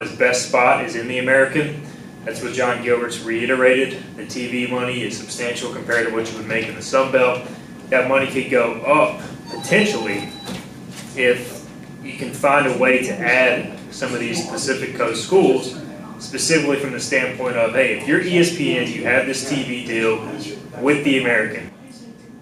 His best spot is in the American. That's what Jon Gilbert's reiterated. The TV money is substantial compared to what you would make in the Sun Belt. That money could go up potentially if you can find a way to add some of these Pacific Coast schools, specifically from the standpoint of, hey, if you're ESPN, you have this TV deal with the American.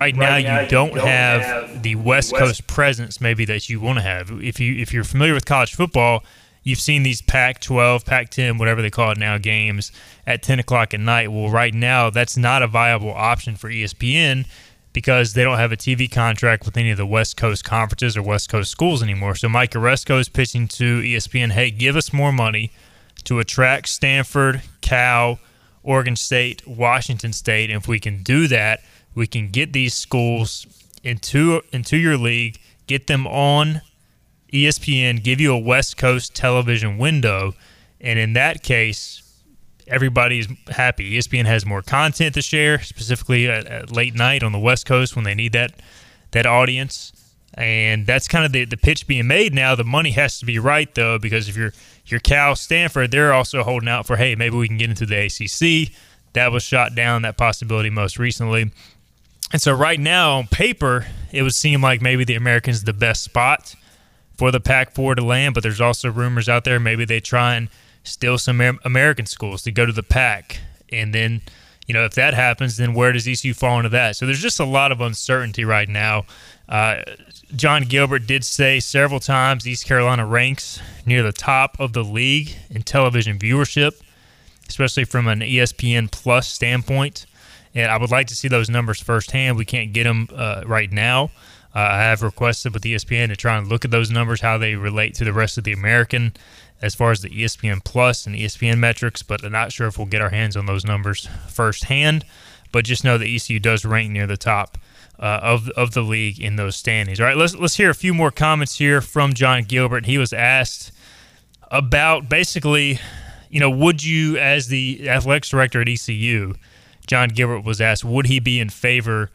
Right, now, now, you don't, don't have, have, the West, West Coast presence maybe that you want to have. If you if you're familiar with college football, you've seen these Pac-12, Pac-10, whatever they call it now, games at 10 o'clock at night. Well, right now that's not a viable option for ESPN because they don't have a TV contract with any of the West Coast conferences or West Coast schools anymore. So Mike Aresco is pitching to ESPN, hey, give us more money to attract Stanford, Cal, Oregon State, Washington State. And if we can do that, we can get these schools into into your league, get them on ESPN, give you a West Coast television window, and in that case, everybody's happy. ESPN has more content to share, specifically at, at, late night on the West Coast when they need that that audience. And that's kind of the, the pitch being made now. The money has to be right though, because if you're you're Cal Stanford, they're also holding out for hey, maybe we can get into the ACC. That was shot down that possibility most recently. And so right now on paper, it would seem like maybe the Americans the best spot for the Pac four to land, but there's also rumors out there maybe they try and steal some American schools to go to the Pac, and then you know if that happens, then where does ECU fall into that? So there's just a lot of uncertainty right now. Uh, Jon Gilbert did say several times East Carolina ranks near the top of the league in television viewership, especially from an ESPN Plus standpoint. And I would like to see those numbers firsthand. We can't get them uh, right now. Uh, I have requested with ESPN to try and look at those numbers, how they relate to the rest of the American as far as the ESPN Plus and ESPN metrics, but I'm not sure if we'll get our hands on those numbers firsthand. But just know that ECU does rank near the top uh, of of the league in those standings. All right, let's let's hear a few more comments here from Jon Gilbert. He was asked about basically, you know, would you, as the athletics director at ECU, Jon Gilbert was asked, would he be in favor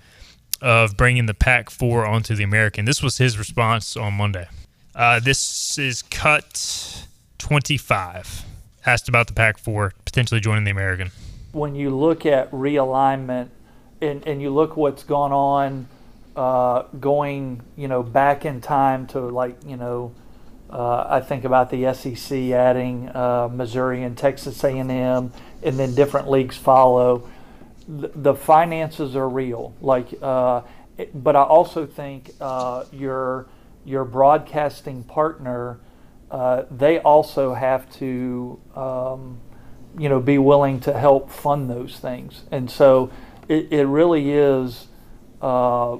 of bringing the Pac Four onto the American? This was his response on Monday. Uh, this is cut 25. Asked about the Pac Four potentially joining the American. When you look at realignment and, and you look what's gone on, uh, going you know back in time to like you know, uh, I think about the SEC adding uh, Missouri and Texas A&M, and then different leagues follow. The, finances are real, like, uh, it, but I also think uh, your your broadcasting partner, uh, they also have to. Um, you know, be willing to help fund those things, and so it, it really is uh,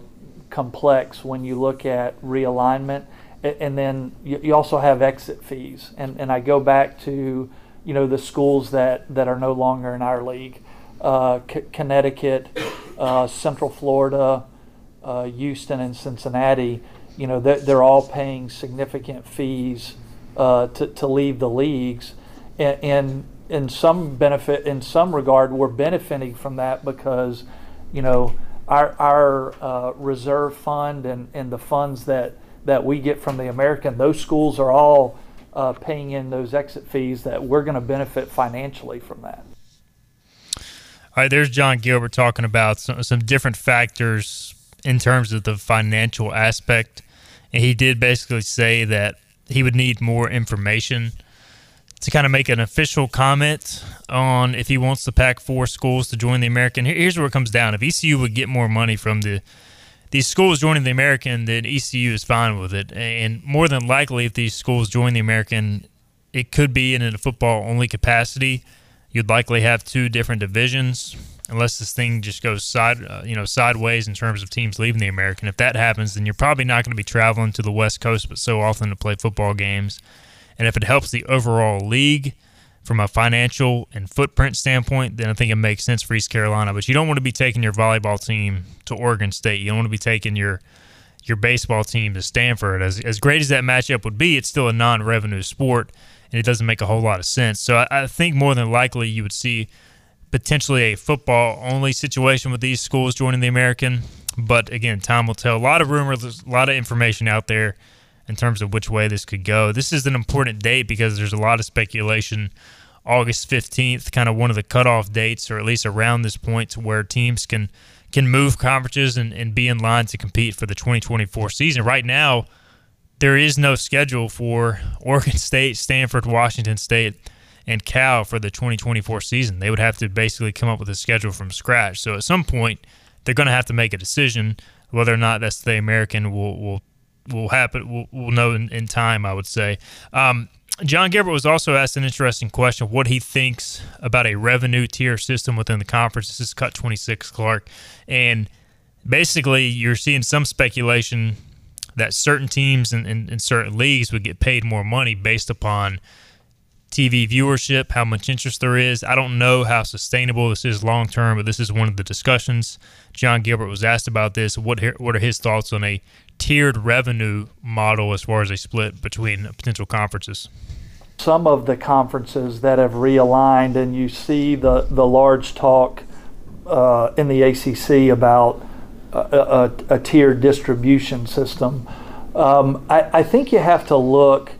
complex when you look at realignment. And then you also have exit fees. And, and I go back to, you know, the schools that, that are no longer in our league. Uh, C- Connecticut, uh, Central Florida, uh, Houston, and Cincinnati, you know, they're, they're all paying significant fees uh, to, to leave the leagues. And, and in some benefit, in some regard, we're benefiting from that because, you know, our our uh, reserve fund and, and the funds that that we get from the American, those schools are all uh, paying in those exit fees that we're going to benefit financially from that. All right, there's Jon Gilbert talking about some, some different factors in terms of the financial aspect. And he did basically say that he would need more information to kind of make an official comment on if he wants the Pac four schools to join the American. Here's where it comes down: if ECU would get more money from the these schools joining the American, then ECU is fine with it. And more than likely, if these schools join the American, it could be in a football only capacity. You'd likely have two different divisions, unless this thing just goes side, uh, you know, sideways in terms of teams leaving the American. If that happens, then you're probably not going to be traveling to the West Coast, but so often to play football games. And if it helps the overall league from a financial and footprint standpoint, then I think it makes sense for East Carolina. But you don't want to be taking your volleyball team to Oregon State. You don't want to be taking your your baseball team to Stanford. As as great as that matchup would be, it's still a non-revenue sport, and it doesn't make a whole lot of sense. So I, I think more than likely you would see potentially a football only situation with these schools joining the American. But again, time will tell. A lot of rumors, a lot of information out there in terms of which way this could go. This is an important date because there's a lot of speculation. August 15th, kind of one of the cutoff dates, or at least around this point, to where teams can can move conferences and, and be in line to compete for the 2024 season. Right now, there is no schedule for Oregon State, Stanford, Washington State, and Cal for the 2024 season. They would have to basically come up with a schedule from scratch. So at some point, they're going to have to make a decision whether or not that's the American will will will happen. We'll, we'll know in, in, time, I would say. Um, Jon Gilbert was also asked an interesting question: what he thinks about a revenue tier system within the conference. This is cut 26, Clark, and basically you're seeing some speculation that certain teams in, in, in certain leagues would get paid more money based upon TV viewership, how much interest there is. I don't know how sustainable this is long term, but this is one of the discussions. Jon Gilbert was asked about this. What what are his thoughts on a tiered revenue model as far as a split between potential conferences? Some of the conferences that have realigned, and you see the the large talk uh, in the ACC about a, a, tiered distribution system. Um, I, I, think you have to look,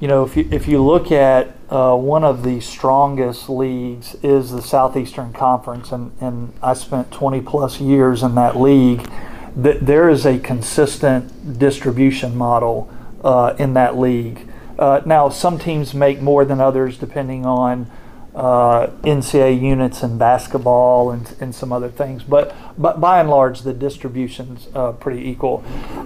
you know, if you, if you look at uh, one of the strongest leagues is the Southeastern Conference, and, and I spent 20 plus years in that league. That there is a consistent distribution model uh, in that league. Uh, now, some teams make more than others depending on uh, NCAA units and basketball and, and some other things. But, but by and large, the distribution's uh, pretty equal.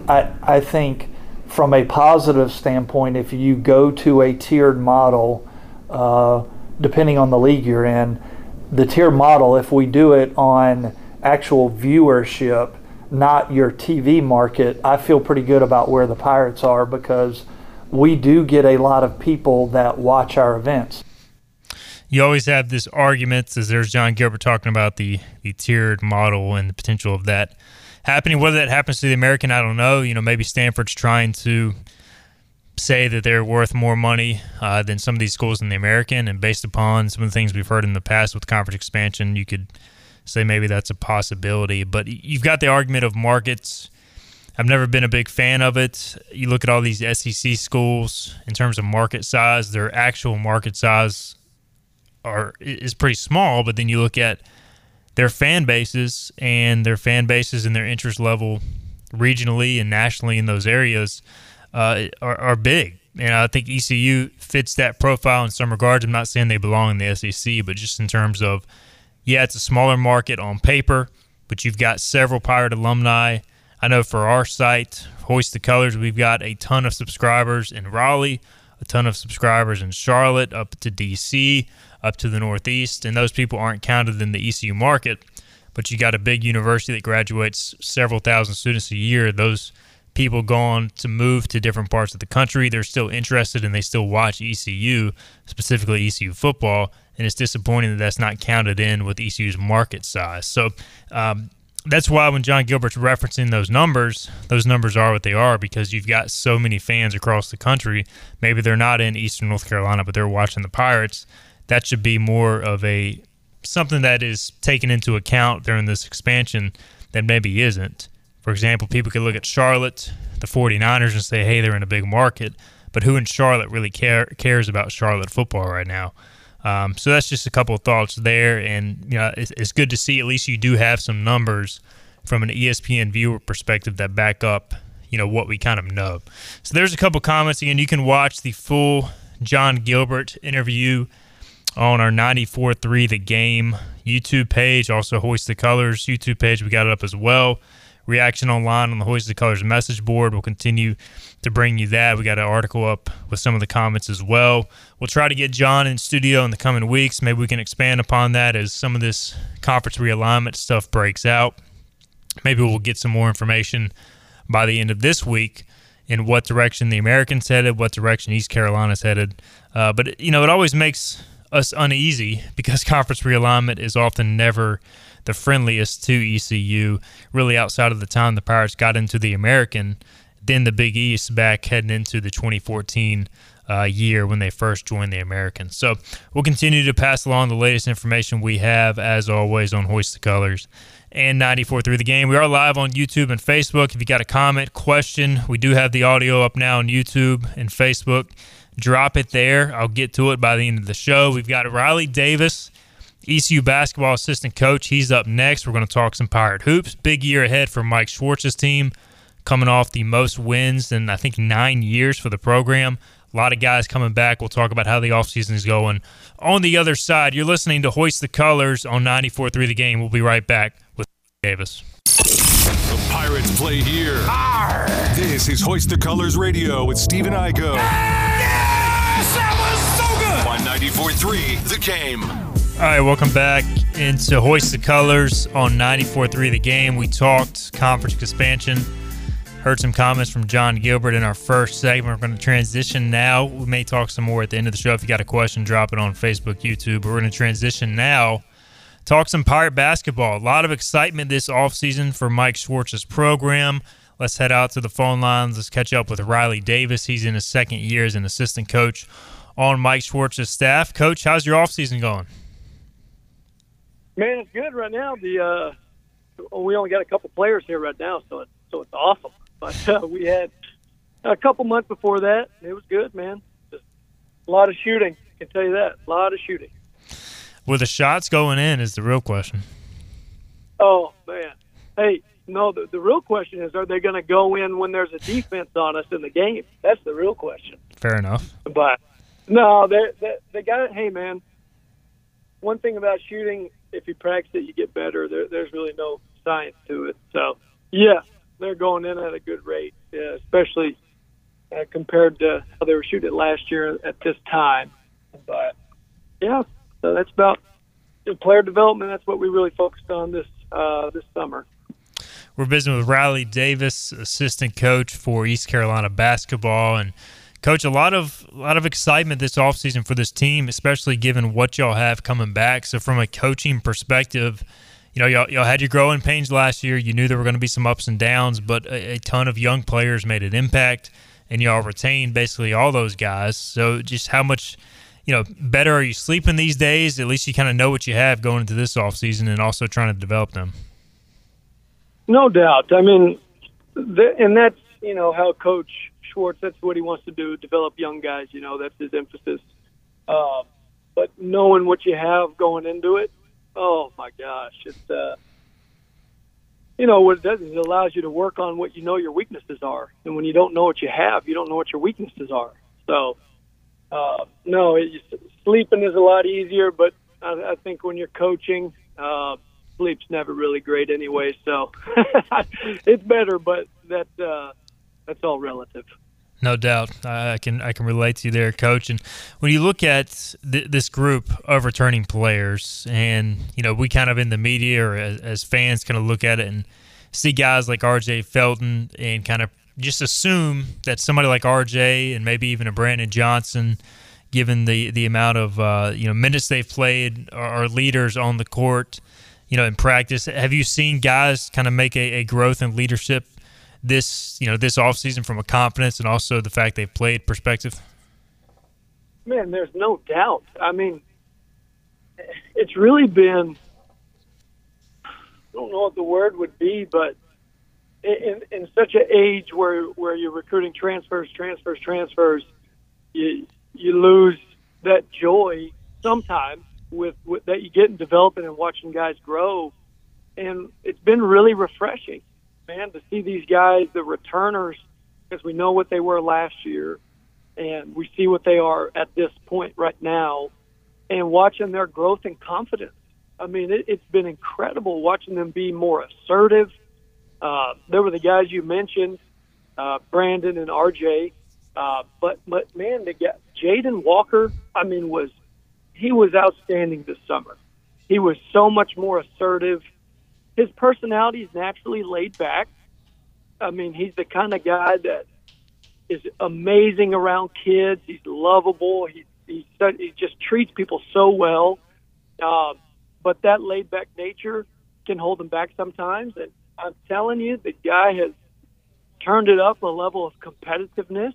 I, I think from a positive standpoint, if you go to a tiered model, uh, depending on the league you're in, the tiered model, if we do it on actual viewership, not your TV market, I feel pretty good about where the Pirates are because we do get a lot of people that watch our events you always have this argument as there's Jon Gilbert talking about the, the tiered model and the potential of that happening. Whether that happens to the American, I don't know. You know, maybe Stanford's trying to say that they're worth more money uh, than some of these schools in the American, and based upon some of the things we've heard in the past with conference expansion, you could say maybe that's a possibility. But you've got the argument of markets. I've never been a big fan of it. You look at all these SEC schools in terms of market size, their actual market size are is pretty small, but then you look at their fan bases and their fan bases and their interest level regionally and nationally in those areas uh, are, are big. And I think ECU fits that profile in some regards. I'm not saying they belong in the SEC, but just in terms of, yeah, it's a smaller market on paper, but you've got several Pirate alumni. I know for our site, Hoist the Colors, we've got a ton of subscribers in Raleigh, a ton of subscribers in Charlotte, up to DC, up to the Northeast, and those people aren't counted in the ECU market. But you got a big university that graduates several thousand students a year. Those people go on to move to different parts of the country. They're still interested and they still watch ECU, specifically ECU football. And it's disappointing that that's not counted in with ECU's market size. So um, that's why when Jon Gilbert's referencing those numbers, those numbers are what they are because you've got so many fans across the country. Maybe they're not in Eastern North Carolina, but they're watching the Pirates that should be more of a something that is taken into account during this expansion that maybe isn't. For example, people could look at Charlotte, the 49ers, and say, hey, they're in a big market, but who in Charlotte really care, cares about Charlotte football right now? Um, so that's just a couple of thoughts there, and you know, it's, it's good to see at least you do have some numbers from an ESPN viewer perspective that back up, you know, what we kind of know. So there's a couple comments again. You can watch the full Jon Gilbert interview on our 94.3 The Game YouTube page. Also, Hoist the Colors YouTube page. We got it up as well. Reaction online on the Hoist the Colors message board. We'll continue to bring you that. We got an article up with some of the comments as well. We'll try to get Jon in studio in the coming weeks. Maybe we can expand upon that as some of this conference realignment stuff breaks out. Maybe we'll get some more information by the end of this week in what direction the Americans headed, what direction East Carolina's headed. Uh, but you know, it always makes us uneasy because conference realignment is often never the friendliest to ECU. Really, outside of the time the Pirates got into the American, then the Big East back heading into the 2014 uh, year when they first joined the Americans. So we'll continue to pass along the latest information we have, as always, on Hoist the Colors and 94.3 the game. We are live on YouTube and Facebook. If you got a comment, question, we do have the audio up now on YouTube and Facebook. Drop it there. I'll get to it by the end of the show. We've got Riley Davis, ECU basketball assistant coach. He's up next. We're going to talk some Pirate hoops. Big year ahead for Mike Schwartz's team, coming off the most wins in I think nine years for the program. A lot of guys coming back. We'll talk about how the offseason is going. On the other side, you're listening to Hoist the Colors on 94.3 The Game. We'll be right back with Davis. The Pirates play here. Arr! This is Hoist the Colors Radio with Stephen Igo. Yes! That was so good! On 94.3 The Game. All right, welcome back into Hoist the Colors on 94.3 The Game. We talked conference expansion Heard some comments from Jon Gilbert in our first segment. We're going to transition now. We may talk some more at the end of the show. If you got a question, drop it on Facebook, YouTube. We're going to transition now. Talk some Pirate basketball. A lot of excitement this offseason for Mike Schwartz's program. Let's head out to the phone lines. Let's catch up with Riley Davis. He's in his second year as an assistant coach on Mike Schwartz's staff. Coach, how's your offseason going? Man, it's good right now. The uh, we only got a couple players here right now, so it's so it's awesome. But uh, we had a couple months before that. It was good, man. Just a lot of shooting. I can tell you that. A lot of shooting. Were the shots going in? Is the real question. Oh man, hey, no. The, the real question is, are they going to go in when there's a defense on us in the game? That's the real question. Fair enough. But no, they they, they got it. Hey, man. One thing about shooting, if you practice it, you get better. There, there's really no science to it. So, yeah, they're going in at a good rate, yeah, especially uh, compared to how they were shooting it last year at this time. But yeah, so that's about player development. That's what we really focused on this uh, this summer. We're visiting with Riley Davis, assistant coach for East Carolina basketball, and coach a lot of a lot of excitement this offseason for this team, especially given what y'all have coming back. So from a coaching perspective you know, y'all, y'all had your growing pains last year. You knew there were going to be some ups and downs, but a, a, ton of young players made an impact, and y'all retained basically all those guys. So, just how much, you know, better are you sleeping these days? At least you kind of know what you have going into this offseason and also trying to develop them. No doubt. I mean, the, and that's, you know, how Coach Schwartz, that's what he wants to do, develop young guys. You know, that's his emphasis. Uh, but knowing what you have going into it, oh my gosh, it's uh, you know what it does is it allows you to work on what you know your weaknesses are, and when you don't know what you have, you don't know what your weaknesses are. So, uh, no, it, sleeping is a lot easier, but I, I think when you're coaching, uh, sleep's never really great anyway. So it's better, but that uh, that's all relative. No doubt, I can I can relate to you there, Coach. And when you look at th- this group of returning players, and you know we kind of in the media or as, as fans kind of look at it and see guys like R.J. Felton and kind of just assume that somebody like R.J. and maybe even a Brandon Johnson, given the the amount of uh, you know minutes they've played, are, leaders on the court. You know, in practice, have you seen guys kind of make a, a growth in leadership this you know this offseason from a confidence and also the fact they've played perspective? Man, there's no doubt. I mean, it's really been I don't know what the word would be, but in, in such an age where where you're recruiting transfers, transfers, transfers, you you lose that joy sometimes with, with that you get in developing and watching guys grow, and it's been really refreshing man, to see these guys, the returners, because we know what they were last year, and we see what they are at this point right now, and watching their growth and confidence. I mean, it, it's been incredible watching them be more assertive. Uh, there were the guys you mentioned, uh, Brandon and RJ, uh, but but man, the guy, Jaden Walker, I mean, was he was outstanding this summer. He was so much more assertive his personality is naturally laid back. I mean, he's the kind of guy that is amazing around kids. He's lovable. He he, he just treats people so well. Uh, but that laid back nature can hold him back sometimes. And I'm telling you, the guy has turned it up a level of competitiveness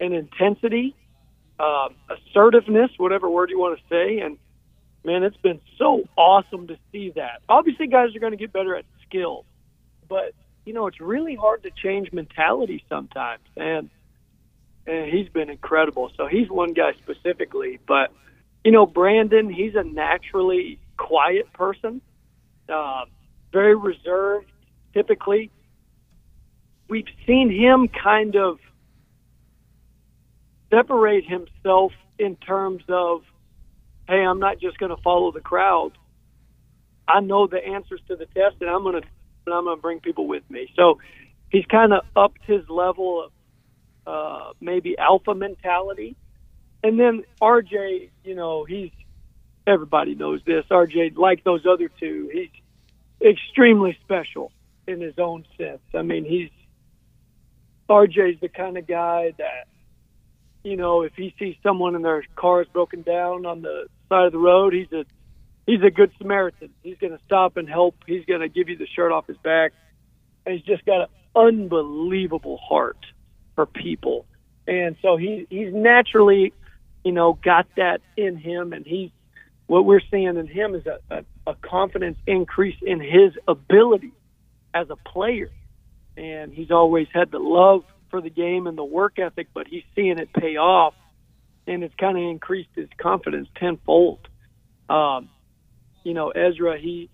and intensity uh, assertiveness, whatever word you want to say, and man, it's been so awesome to see that. Obviously, guys are going to get better at skill, but you know it's really hard to change mentality sometimes, and and he's been incredible. So he's one guy specifically, but you know Brandon, he's a naturally quiet person, uh, very reserved. Typically, we've seen him kind of separate himself in terms of, hey, I'm not just going to follow the crowd. I know the answers to the test, and I'm going to and I'm going to bring people with me. So he's kind of upped his level of uh, maybe alpha mentality. And then RJ, you know, he's everybody knows this. RJ, like those other two, he's extremely special in his own sense. I mean, he's RJ's the kind of guy that you know, if he sees someone and their car is broken down on the side of the road, he's a he's a good Samaritan. He's going to stop and help. He's going to give you the shirt off his back. And he's just got an unbelievable heart for people. And so he he's naturally, you know, got that in him and he's what we're seeing in him is a, a, a confidence increase in his ability as a player. And he's always had the love for the game and the work ethic, but he's seeing it pay off, and it's kind of increased his confidence tenfold. Um, you know, Ezra, he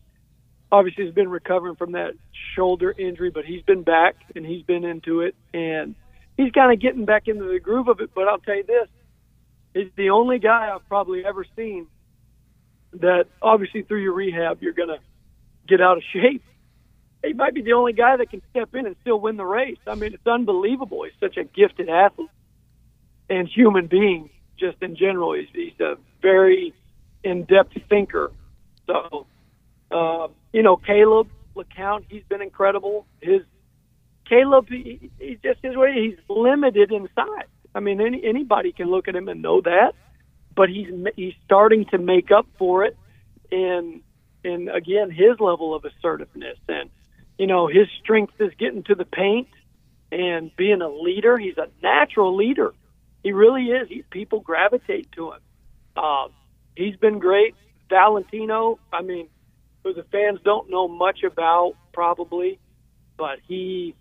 obviously has been recovering from that shoulder injury, but he's been back and he's been into it, and he's kind of getting back into the groove of it. But I'll tell you this: he's the only guy I've probably ever seen that obviously through your rehab you're gonna get out of shape he might be the only guy that can step in and still win the race. I mean, it's unbelievable. He's such a gifted athlete and human being, just in general. He's, he's a very in-depth thinker. So, uh, you know, Caleb LeCount, he's been incredible. His Caleb, he, he's just his way. He's limited in size. I mean, any, anybody can look at him and know that, but he's he's starting to make up for it in in again his level of assertiveness and you know, his strength is getting to the paint and being a leader. He's a natural leader. He really is. He, people gravitate to him. Uh, he's been great. Valentino, I mean, who the fans don't know much about probably, but he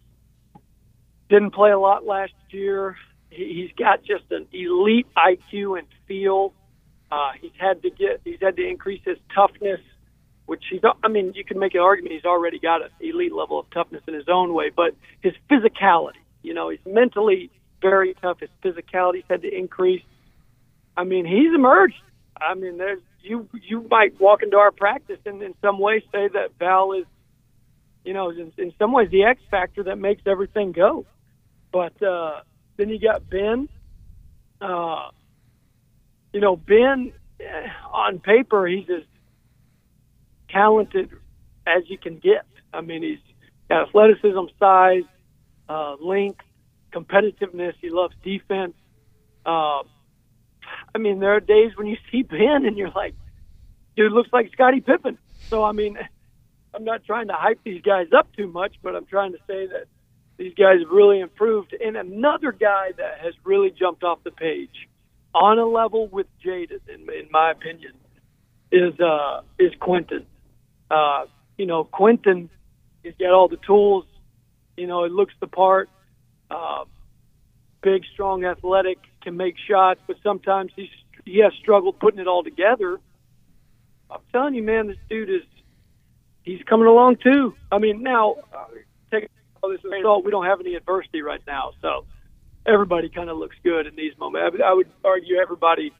didn't play a lot last year. He, he's got just an elite IQ and feel. Uh, he's had to get, he's had to increase his toughness which he's, I mean, you can make an argument he's already got an elite level of toughness in his own way, but his physicality, you know, he's mentally very tough. His physicality's had to increase. I mean, he's emerged. I mean, there's you you might walk into our practice and in some ways say that Val is, you know, in, in some ways the X factor that makes everything go. But uh, then you got Ben. Uh, you know, Ben eh, on paper he's as talented as you can get. I mean, he's got athleticism, size, uh, length, competitiveness. He loves defense. Uh, I mean, there are days when you see Ben and you're like, dude looks like Scottie Pippen. So, I mean, I'm not trying to hype these guys up too much, but I'm trying to say that these guys have really improved. And another guy that has really jumped off the page on a level with Jaden, in, in my opinion, is uh, is Quentin. Uh, you know, Quentin, he's got all the tools. You know, it looks the part. Uh, big, strong, athletic, can make shots, but sometimes he's he has struggled putting it all together. I'm telling you, man, this dude is he's coming along too. I mean, now uh, take all this result. We don't have any adversity right now, so everybody kind of looks good in these moments. I would argue everybody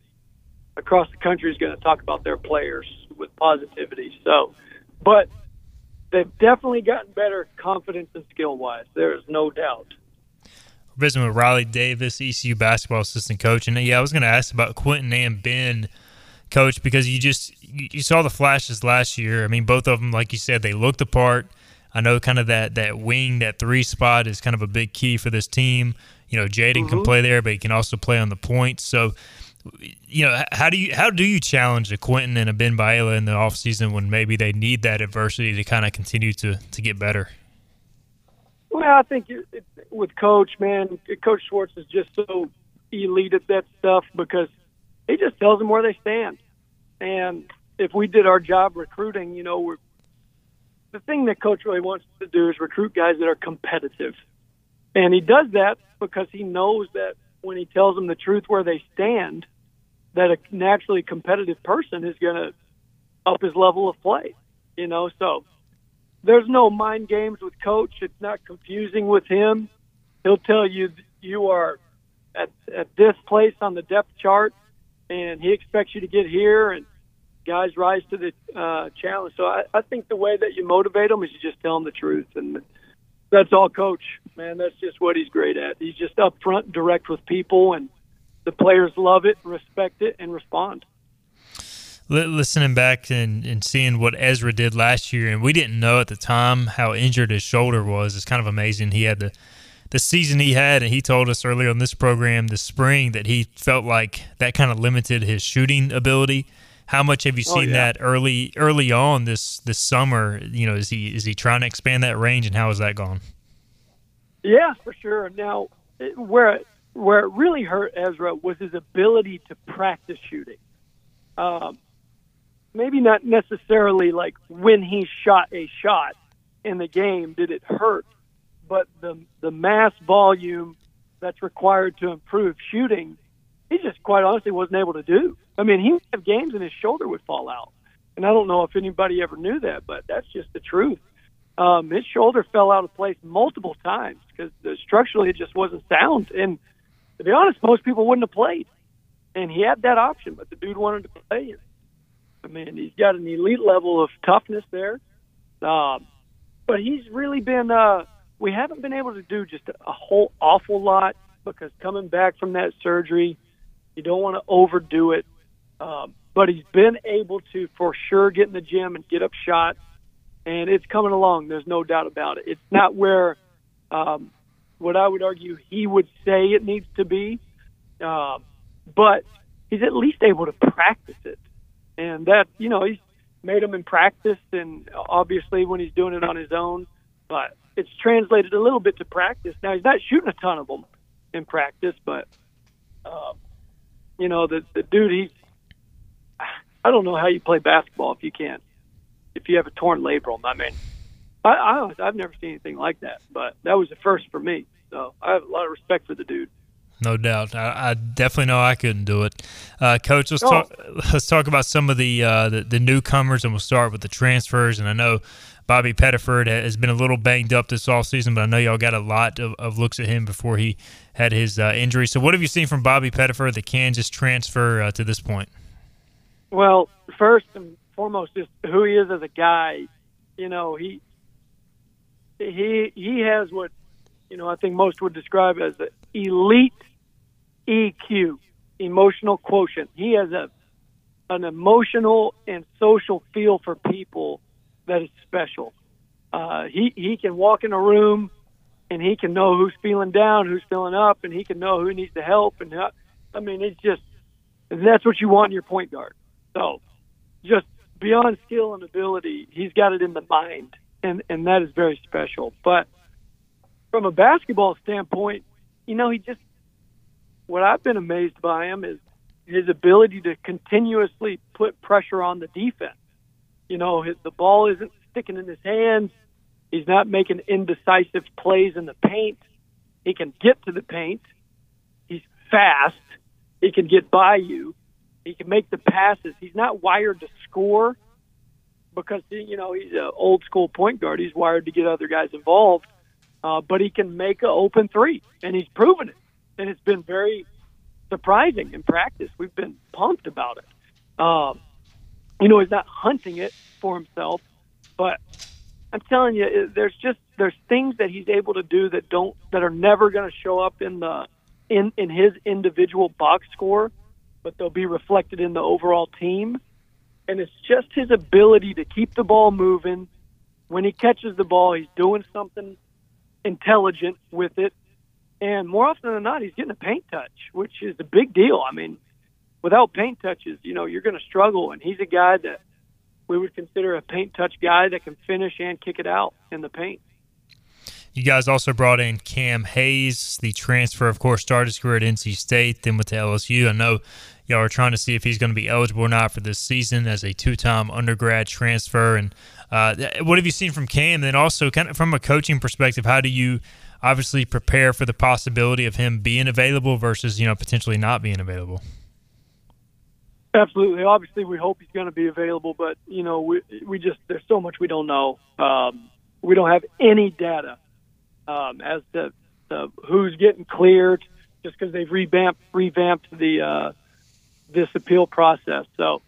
across the country is going to talk about their players with positivity. So but they've definitely gotten better confidence and skill wise. There is no doubt. Visiting with Riley Davis, ECU basketball assistant coach, and yeah, I was going to ask about Quentin and Ben, coach, because you just you saw the flashes last year. I mean, both of them, like you said, they looked the part. I know kind of that that wing, that three spot is kind of a big key for this team. You know, Jaden mm-hmm. can play there, but he can also play on the point. So you know, how do you how do you challenge a Quentin and a Ben Baila in the offseason when maybe they need that adversity to kind of continue to to get better? Well, I think it, it, with Coach, man, Coach Schwartz is just so elite at that stuff because he just tells them where they stand. And if we did our job recruiting, you know, we're the thing that coach really wants to do is recruit guys that are competitive. And he does that because he knows that when he tells them the truth where they stand, that a naturally competitive person is going to up his level of play. You know, so there's no mind games with coach. It's not confusing with him. He'll tell you you are at at this place on the depth chart, and he expects you to get here, and guys rise to the uh, challenge. So I, I think the way that you motivate them is you just tell them the truth, and that's all, coach. Man, that's just what he's great at. He's just upfront, direct with people, and the players love it, respect it, and respond listening back and, and seeing what Ezra did last year, and we didn't know at the time how injured his shoulder was. It's kind of amazing. He had the the season he had, and he told us earlier on this program this spring that he felt like that kind of limited his shooting ability. How much have you oh, seen oh, yeah. that early early on this this summer? You know, is he is he trying to expand that range, and how has that gone? Yeah, for sure. Now, where where it really hurt Ezra was his ability to practice shooting. Um, maybe not necessarily like when he shot a shot in the game did it hurt, but the the mass volume that's required to improve shooting, he just quite honestly wasn't able to do. I mean, he would have games and his shoulder would fall out, and I don't know if anybody ever knew that, but that's just the truth. Um, his shoulder fell out of place multiple times because structurally it just wasn't sound. And to be honest, most people wouldn't have played. And he had that option, but the dude wanted to play. I mean, he's got an elite level of toughness there. Um, but he's really been, uh, we haven't been able to do just a, whole awful lot because coming back from that surgery, you don't want to overdo it. Um, but he's been able to, for sure, get in the gym and get up shots, and it's coming along. There's no doubt about it. It's not where um, what I would argue he would say it needs to be, uh, but he's at least able to practice it and that you know he's made them in practice, and obviously when he's doing it on his own, but it's translated a little bit to practice. Now he's not shooting a ton of them in practice, but um, you know the the dude he's I don't know how you play basketball if you can't if you have a torn labrum. I mean, I, I I've never seen anything like that, but that was the first for me. So I have a lot of respect for the dude no doubt. I, I, definitely know I couldn't do it. Uh, Coach, let's oh. talk. Let's talk about some of the, uh, the, the newcomers, and we'll start with the transfers. And I know Bobby Pettiford has been a little banged up this offseason, but I know y'all got a lot of, of looks at him before he had his uh, injury. So, what have you seen from Bobby Pettiford, the Kansas transfer, uh, to this point? Well, first and foremost, just who he is as a guy. You know, he he he has what you know I think most would describe as an elite EQ, emotional quotient. He has a an emotional and social feel for people that is special. Uh, he he can walk in a room and he can know who's feeling down, who's feeling up, and he can know who needs to help. And I mean, it's just that's what you want in your point guard. So, just beyond skill and ability, he's got it in the mind, and and that is very special. But from a basketball standpoint, you know, he just what I've been amazed by him is his ability to continuously put pressure on the defense. You know, his, the ball isn't sticking in his hands. He's not making indecisive plays in the paint. He can get to the paint. He's fast. He can get by you. He can make the passes. He's not wired to score because you know he's an old school point guard. He's wired to get other guys involved, uh, but he can make an open three, and he's proven it and it's been very surprising in practice. We've been pumped about it. Um, you know, he's not hunting it for himself, but I'm telling you, there's just there's things that he's able to do that don't that are never going to show up in the in in his individual box score, but they'll be reflected in the overall team. And it's just his ability to keep the ball moving. When he catches the ball, he's doing something intelligent with it and more often than not, he's getting a paint touch, which is a big deal. I mean, without paint touches, you know, you're going to struggle. And he's a guy that we would consider a paint touch guy that can finish and kick it out in the paint. You guys also brought in Cam Hayes, the transfer, of course, started his career at NC State, then went to LSU. I know y'all are trying to see if he's going to be eligible or not for this season as a two-time undergrad transfer. And uh, what have you seen from Cam? And then also, kind of from a coaching perspective, how do you obviously prepare for the possibility of him being available versus you know potentially not being available? Absolutely. Obviously, we hope he's going to be available, but you know, we we just there's so much we don't know. Um, we don't have any data um, as to, who's getting cleared, just because they've revamped revamped the uh, this appeal process. So,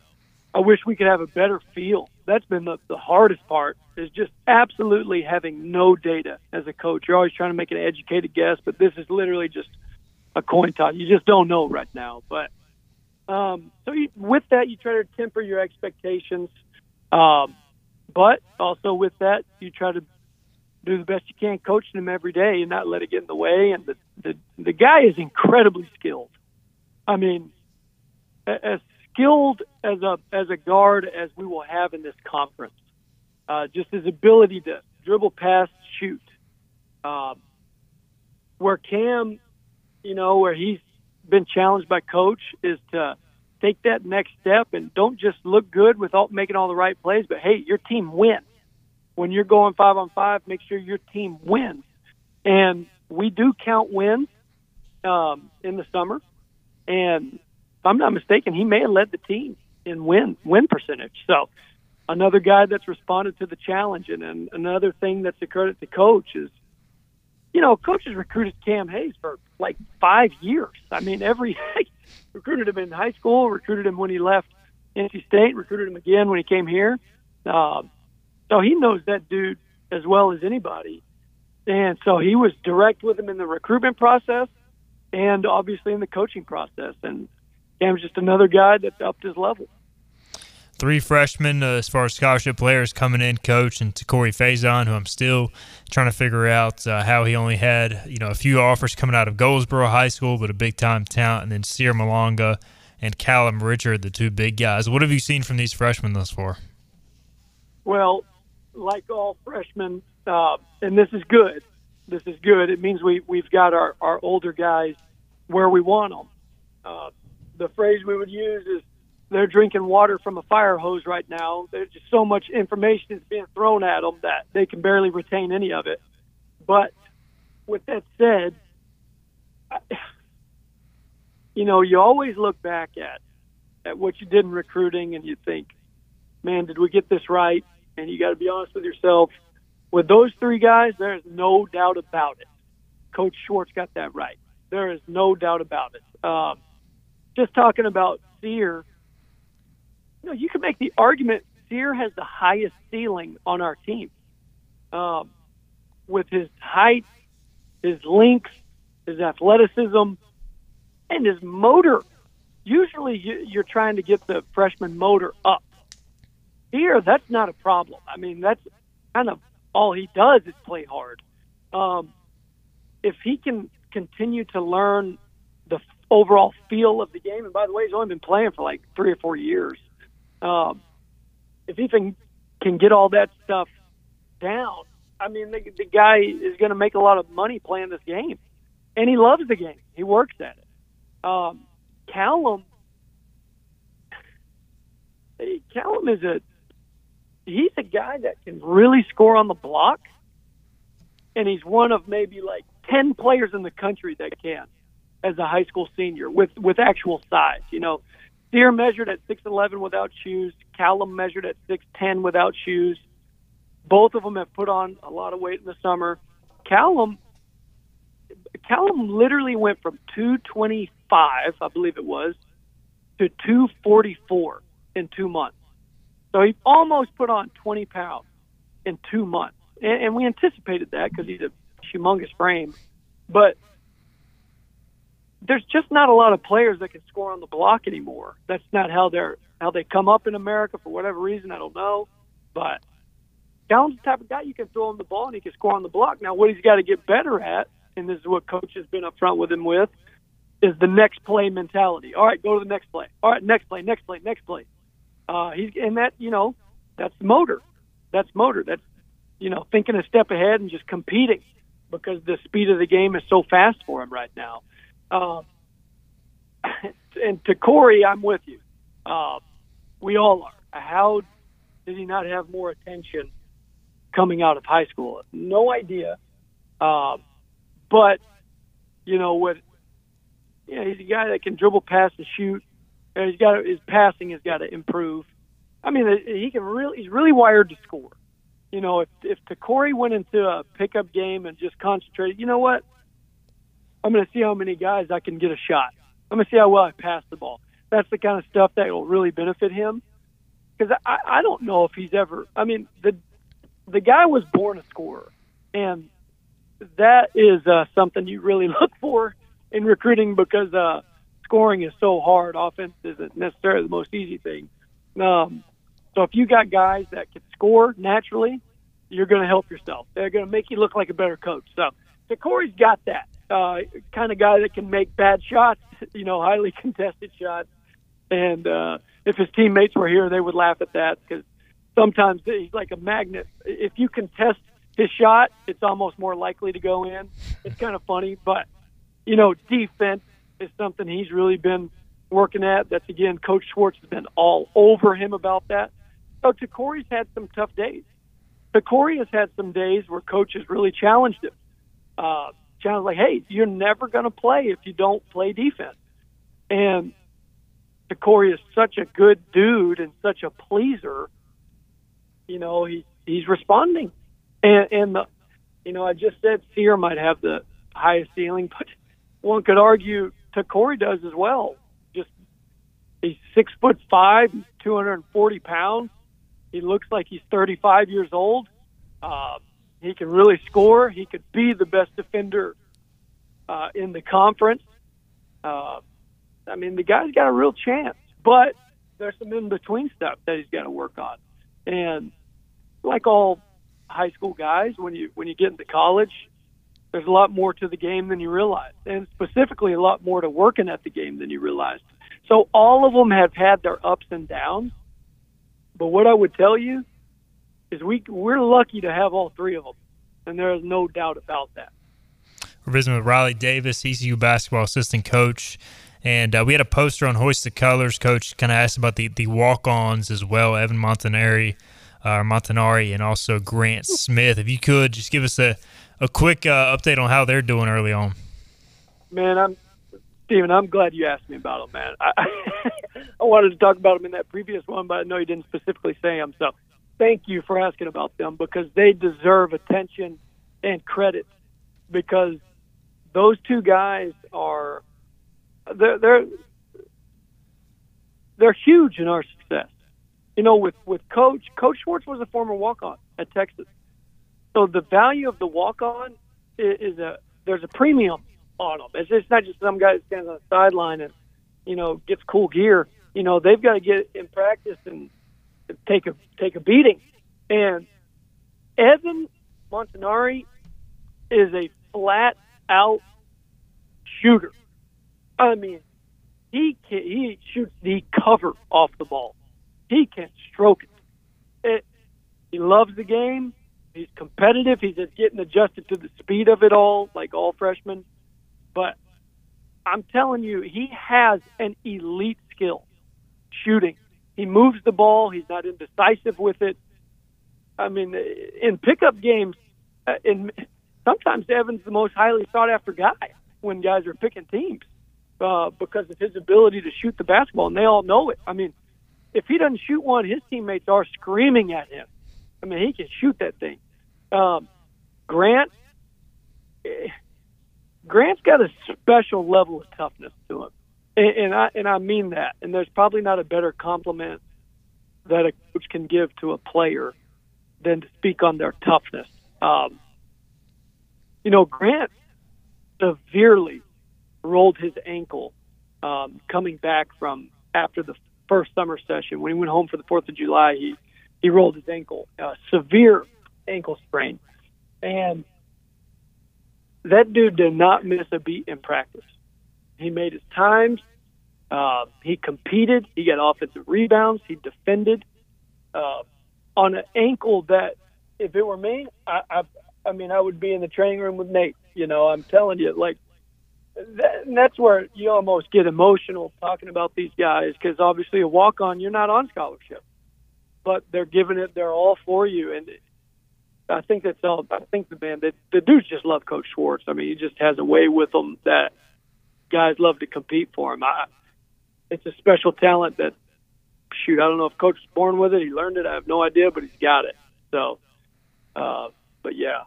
I wish we could have a better feel. That's been the, the hardest part is just absolutely having no data as a coach. You're always trying to make an educated guess, but this is literally just a coin toss. You just don't know right now, but um, so you, with that, you try to temper your expectations, um, but also with that, you try to do the best you can coaching him every day and not let it get in the way. And the the, the guy is incredibly skilled. I mean, as skilled as a as a guard as we will have in this conference. Uh, just his ability to dribble, pass, shoot. Um, where Cam, you know, where he's been challenged by coach is to take that next step and don't just look good without making all the right plays, but hey, your team wins. When you're going five on five, make sure your team wins. And we do count wins um, in the summer. And if I'm not mistaken, he may have led the team in win win percentage. So another guy that's responded to the challenge. And, and another thing that's a credit to coach is you know, coaches recruited Cam Hayes for like five years. I mean, every recruited him in high school, recruited him when he left NC State, recruited him again when he came here. Uh, so he knows that dude as well as anybody. And so he was direct with him in the recruitment process and obviously in the coaching process. And Cam's just another guy that upped his level three freshmen uh, as far as scholarship players coming in, coach, and to Corey Faison, who I'm still trying to figure out uh, how he only had you know a few offers coming out of Goldsboro High School, but a big time talent, and then Cyr Malonga and Callum Richard, the two big guys. What have you seen from these freshmen thus far? Well, like all freshmen, uh, and this is good. This is good. It means we we've got our our older guys where we want them. Uh, the phrase we would use is they're drinking water from a fire hose right now. There's just so much information is being thrown at them that they can barely retain any of it. But with that said, you know, you always look back at at what you did in recruiting and you think, man, did we get this right? And you got to be honest with yourself. With those three guys, there is no doubt about it. Coach Schwartz got that right. There is no doubt about it. Um, just talking about Cyr, you know, you can make the argument Cyr has the highest ceiling on our team. Um, with his height, his length, his athleticism, and his motor. Usually you're trying to get the freshman motor up. Here, that's not a problem. I mean, that's kind of all he does is play hard. Um, if he can continue to learn the overall feel of the game, and by the way, he's only been playing for like three or four years. Um, if he can, can get all that stuff down, I mean, the, the guy is going to make a lot of money playing this game, and he loves the game. He works at it. Um, Callum, Callum is a he's a guy that can really score on the block, and he's one of maybe like ten players in the country that can, as a high school senior with with actual size. You know, Cyr measured at 6'11 without shoes. Callum measured at 6'10 without shoes. Both of them have put on a lot of weight in the summer. Callum, Callum literally went from 225, I believe it was, to 244 in two months. So he almost put on 20 pounds in two months. And, and we anticipated that because he's a humongous frame. But there's just not a lot of players that can score on the block anymore. That's not how they're how they come up in America for whatever reason. I don't know, but Callum's the type of guy you can throw him the ball and he can score on the block. Now, what he's got to get better at, and this is what coach has been upfront with him with, is the next play mentality. All right, go to the next play. All right, next play, next play, next play. Uh, he's and that you know that's motor. That's motor. That's you know thinking a step ahead and just competing. because the speed of the game is so fast for him right now. Uh, and to Corey, I'm with you. Uh, we all are. How did he not have more attention coming out of high school? No idea. Uh, but you know what? Yeah, he's a guy that can dribble, pass, and shoot. And he's got his passing has got to improve. I mean, he can really he's really wired to score. You know, if if Corey went into a pickup game and just concentrated, you know what? I'm going to see how many guys I can get a shot. I'm going to see how well I pass the ball. That's the kind of stuff that will really benefit him. Because I, I don't know if he's ever. I mean, the the guy was born a scorer, and that is uh, something you really look for in recruiting because uh, scoring is so hard. Offense isn't necessarily the most easy thing. Um, so if you got guys that can score naturally, you're going to help yourself. They're going to make you look like a better coach. So, so Corey's got that uh, kind of guy that can make bad shots, you know, highly contested shots. And uh, if his teammates were here, they would laugh at that because sometimes he's like a magnet. If you contest his shot, it's almost more likely to go in. It's kind of funny, but you know, defense is something he's really been working at. That's again, Coach Schwartz has been all over him about that. So Corey's had some tough days. Corey has had some days where coaches really challenged him. Uh, challenged like, hey, you're never going to play if you don't play defense. And Corey is such a good dude and such a pleaser. You know, he he's responding, and and the, you know, I just said Cyr might have the highest ceiling, but one could argue Corey does as well. Just he's six foot five, he's 240 pounds. He looks like he's 35 years old. Uh, he can really score. He could be the best defender uh, in the conference. Uh, I mean, the guy's got a real chance, but there's some in between stuff that he's got to work on. And like all high school guys, when you when you get into college, there's a lot more to the game than you realize, and specifically a lot more to working at the game than you realized. So all of them have had their ups and downs. But what I would tell you is we we're lucky to have all three of them, and there is no doubt about that. We're visiting with Riley Davis, ECU basketball assistant coach. And uh, we had a poster on Hoist the Colors. Coach kind of asked about the, the walk ons as well, Evan Montanari, uh, Montanari, and also Grant Smith. If you could just give us a, a quick uh, update on how they're doing early on. Man, I'm Stephen, I'm glad you asked me about them, man. I, I wanted to talk about them in that previous one, but I know you didn't specifically say them. So thank you for asking about them because they deserve attention and credit because those two guys are they're they're they're huge in our success. You know, with with Coach Coach Schwartz was a former walk on at Texas, so the value of the walk on is, is a there's a premium on them. It's, it's not just some guy that stands on the sideline and you know gets cool gear. You know, they've got to get in practice and take a take a beating. And Evan Montanari is a flat out shooter. I mean, he can, he shoots the cover off the ball. He can stroke it. it. He loves the game. He's competitive. He's just getting adjusted to the speed of it all, like all freshmen. But I'm telling you, he has an elite skill shooting. He moves the ball. He's not indecisive with it. I mean, in pickup games, uh, in sometimes Evan's the most highly sought after guy when guys are picking teams uh, because of his ability to shoot the basketball, and they all know it. I mean, if he doesn't shoot one, his teammates are screaming at him. I mean, he can shoot that thing. Um, Grant, eh, Grant's got a special level of toughness to him, and, and I and I mean that. And there's probably not a better compliment that a coach can give to a player than to speak on their toughness. Um, you know, Grant severely rolled his ankle um, coming back from after the first summer session. When he went home for the Fourth of July, he he rolled his ankle, severe ankle sprain, and that dude did not miss a beat in practice. He made his times. Uh, he competed. He got offensive rebounds. He defended uh, on an ankle that, if it were me, I, I I mean, I would be in the training room with Nate. You know, I'm telling you, like, that, that's where you almost get emotional talking about these guys because obviously a walk on, you're not on scholarship, but they're giving it their all for you. And I think that's all. I think the man, the, the dudes just love Coach Schwartz. I mean, he just has a way with them that guys love to compete for him. I, it's a special talent that, shoot, I don't know if Coach was born with it. He learned it. I have no idea, but he's got it. So, uh, but yeah.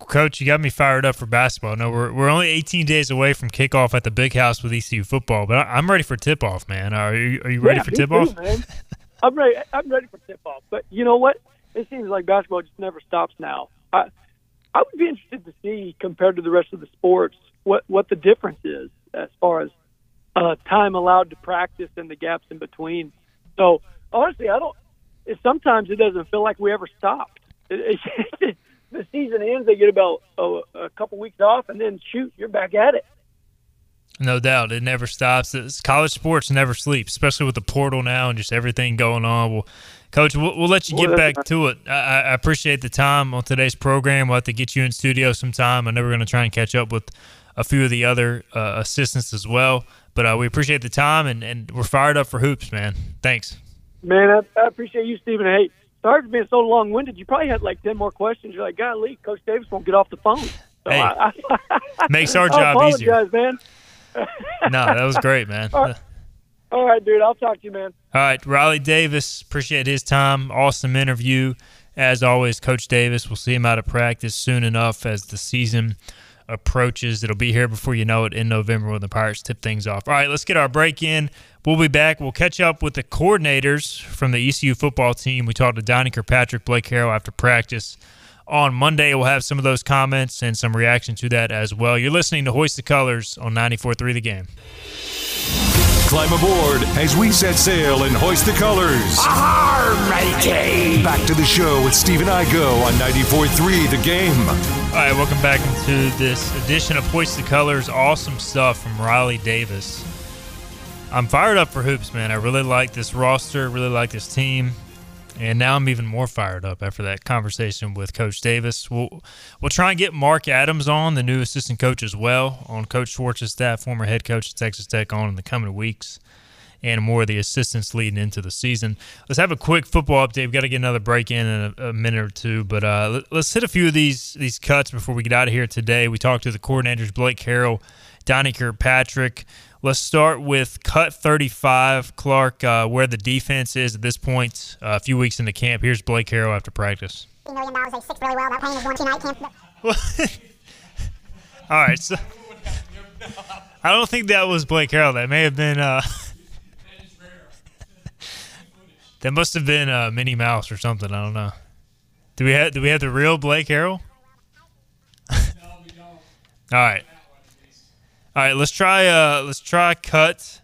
Coach, you got me fired up for basketball. No, we're we're only 18 days away from kickoff at the Big House with ECU football, but I, am ready for tip off, man. Are you are you ready yeah, for tip off? I'm ready. I'm ready for tip off. But you know what? It seems like basketball just never stops now. I I would be interested to see compared to the rest of the sports what what the difference is as far as uh, time allowed to practice and the gaps in between. So honestly, I don't. It, sometimes it doesn't feel like we ever stopped. It, it, the season ends, they get about a, a couple weeks off, and then shoot, you're back at it. No doubt, it never stops. It's, college sports never sleeps, especially with the portal now and just everything going on. Well, Coach, we'll, we'll let you get back to it. I, I, appreciate the time on today's program. We'll have to get you in studio sometime. I know we're going to try and catch up with a few of the other uh, assistants as well. But uh, we appreciate the time, and, and we're fired up for hoops, man. Thanks. Man, I, I appreciate you, Stephen. Hey, sorry for being so long winded. You probably had like ten more questions. You're like, golly, Coach Davis won't get off the phone. So hey, I, I, makes our job I easier. man. no, that was great, man. All right. All right, dude. I'll talk to you, man. All right, Riley Davis. Appreciate his time. Awesome interview. As always, Coach Davis. We'll see him out of practice soon enough as the season approaches. It'll be here before you know it in November when the Pirates tip things off. All right, let's get our break in. We'll be back. We'll catch up with the coordinators from the ECU football team. We talked to Donnie Kirkpatrick, Blake Harrell after practice. On Monday, we'll have some of those comments and some reaction to that as well. You're listening to Hoist the Colors on 94.3 The Game. Climb aboard as we set sail and hoist the colors. Ahar, matey! Back to the show with Stephen Igo on 94.3 The Game. All right, welcome back into this edition of Hoist the Colors. Awesome stuff from Riley Davis. I'm fired up for hoops, man. I really like this roster, really like this team. And now I'm even more fired up after that conversation with Coach Davis. We'll we'll try and get Mark Adams on, the new assistant coach as well, on Coach Schwartz's staff, former head coach at Texas Tech, on in the coming weeks, and more of the assistants leading into the season. Let's have a quick football update. We've got to get another break in in a, a minute or two, but uh, let's hit a few of these these cuts before we get out of here today. We talked to the coordinators Blake Harrell, Donnie Kirkpatrick. Let's start with cut 35, Clark, uh, where the defense is at this point, uh, a few weeks into camp. Here's Blake Harrell after practice. Million dollars, they six really well. That pain is one tonight. Can't. All right, so I don't think that was Blake Harrell. That may have been. Uh, that must have been uh, Minnie Mouse or something. I don't know. Do we have Do we have the real Blake Harrell? All right. All right, let's try. Uh, let's try cut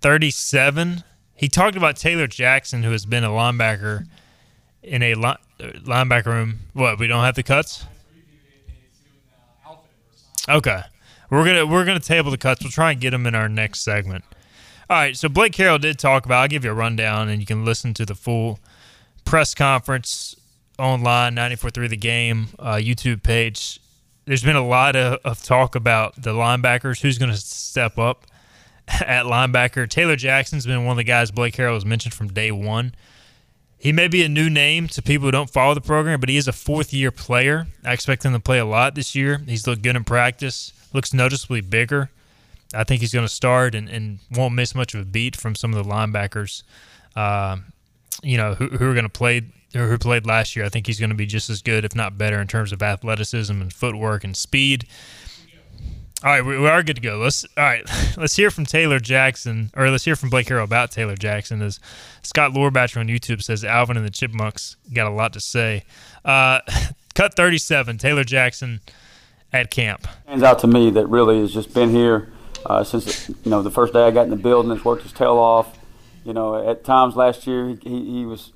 thirty-seven. He talked about Taylor Jackson, who has been a linebacker in a li- linebacker room. What? We don't have the cuts. Okay, we're gonna we're gonna table the cuts. We'll try and get them in our next segment. All right. So Blake Harrell did talk about. I'll give you a rundown, and you can listen to the full press conference online. 94.3 The Game uh, YouTube page there's been a lot of, of talk about the linebackers, who's going to step up at linebacker. Taylor Jackson's been one of the guys Blake Harrell has mentioned from day one. He may be a new name to people who don't follow the program, but he is a fourth year player. I expect him to play a lot this year. He's looked good in practice, looks noticeably bigger. I think he's going to start and, and won't miss much of a beat from some of the linebackers, uh, you know, who, who are going to play who played last year. I think he's going to be just as good, if not better, in terms of athleticism and footwork and speed. All right, we, we are good to go. Let's all right. Let's hear from Taylor Jackson, or let's hear from Blake Harrell about Taylor Jackson. As Scott Lorbatcher on YouTube says, Alvin and the Chipmunks got a lot to say. Uh, cut thirty-seven. Taylor Jackson at camp. Stands out to me that really has just been here uh, since you know the first day I got in the building. Has worked his tail off. You know, at times last year he, he was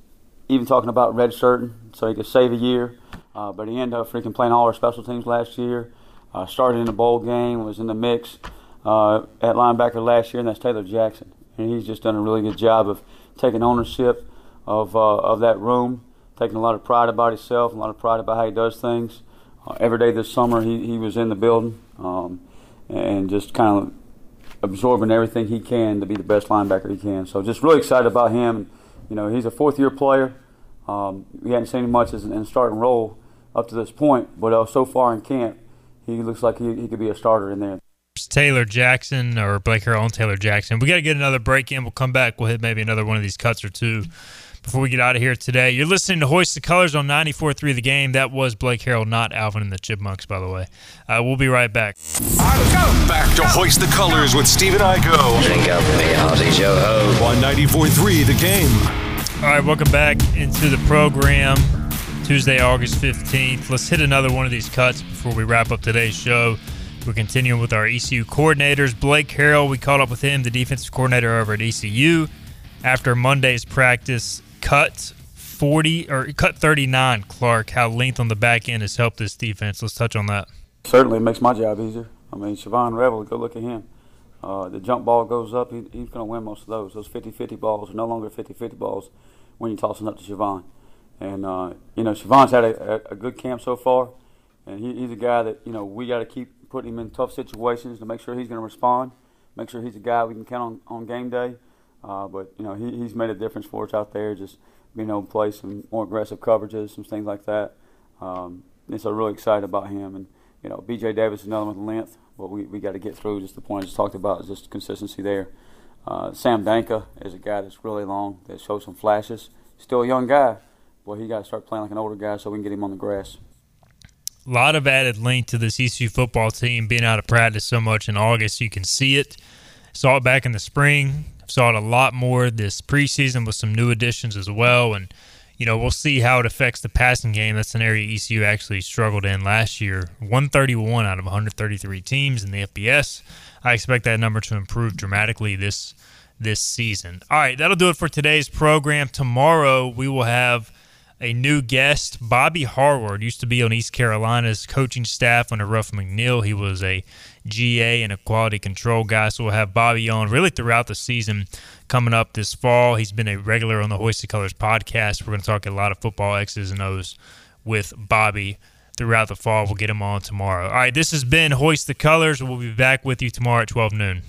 even talking about red shirting so he could save a year. Uh, but he ended up freaking playing all our special teams last year. Uh, started in the bowl game, was in the mix uh, at linebacker last year, and that's Taylor Jackson. And he's just done a really good job of taking ownership of uh, of that room, taking a lot of pride about himself, a lot of pride about how he does things. Uh, every day this summer, he, he was in the building um, and just kind of absorbing everything he can to be the best linebacker he can. So just really excited about him. You know, he's a fourth year player. Um, we hadn't seen him much in the starting role up to this point, but uh, so far in camp, he looks like he, he could be a starter in there. Taylor Jackson or Blake Harrell on Taylor Jackson. We got to get another break in. We'll come back. We'll hit maybe another one of these cuts or two before we get out of here today. You're listening to Hoist the Colors on 94.3 The Game. That was Blake Harrell, not Alvin and the Chipmunks, by the way. Uh, we'll be right back. Back to Hoist the Colors with Stephen Igo. Drink up me hearty Joe Ho. On 94.3 The Game. All right, welcome back into the program. Tuesday, August 15th. Let's hit another one of these cuts before we wrap up today's show. We're continuing with our ECU coordinators. Blake Harrell, we caught up with him, the defensive coordinator over at ECU. After Monday's practice, cut 40 or cut 39, Clark, how length on the back end has helped this defense. Let's touch on that. Certainly it makes my job easier. I mean, Shavon Revel, go look at him. Uh, the jump ball goes up, he, he's going to win most of those. Those 50 50 balls are no longer 50 50 balls when you're tossing up to Shavon. And, uh, you know, Shavon's had a, a, good camp so far. And he, he's a guy that, you know, we got to keep putting him in tough situations to make sure he's going to respond, make sure he's a guy we can count on on game day. Uh, but you know he, he's made a difference for us out there, just being able to play some more aggressive coverages, some things like that. Um, and so really excited about him. And you know B.J. Davis is another one with length, but we, we got to get through. Just the point I just talked about just consistency there. Uh, Sam Danka is a guy that's really long, that shows some flashes. Still a young guy, boy, he got to start playing like an older guy so we can get him on the grass. A lot of added length to this ECU football team being out of practice so much in August. You can see it. Saw it back in the spring. Saw it a lot more this preseason with some new additions as well. And, you know, we'll see how it affects the passing game. That's an area ECU actually struggled in last year. 131 out of 133 teams in the FBS. I expect that number to improve dramatically this this season. All right, that'll do it for today's program. Tomorrow we will have a new guest. Bobby Harward used to be on East Carolina's coaching staff under Ruff McNeill. He was a GA and a quality control guy. So we'll have Bobby on really throughout the season coming up this fall. He's been a regular on the Hoist the Colors podcast. We're going to talk a lot of football X's and O's with Bobby throughout the fall. We'll get him on tomorrow. All right, this has been Hoist the Colors. We'll be back with you tomorrow at 12 noon.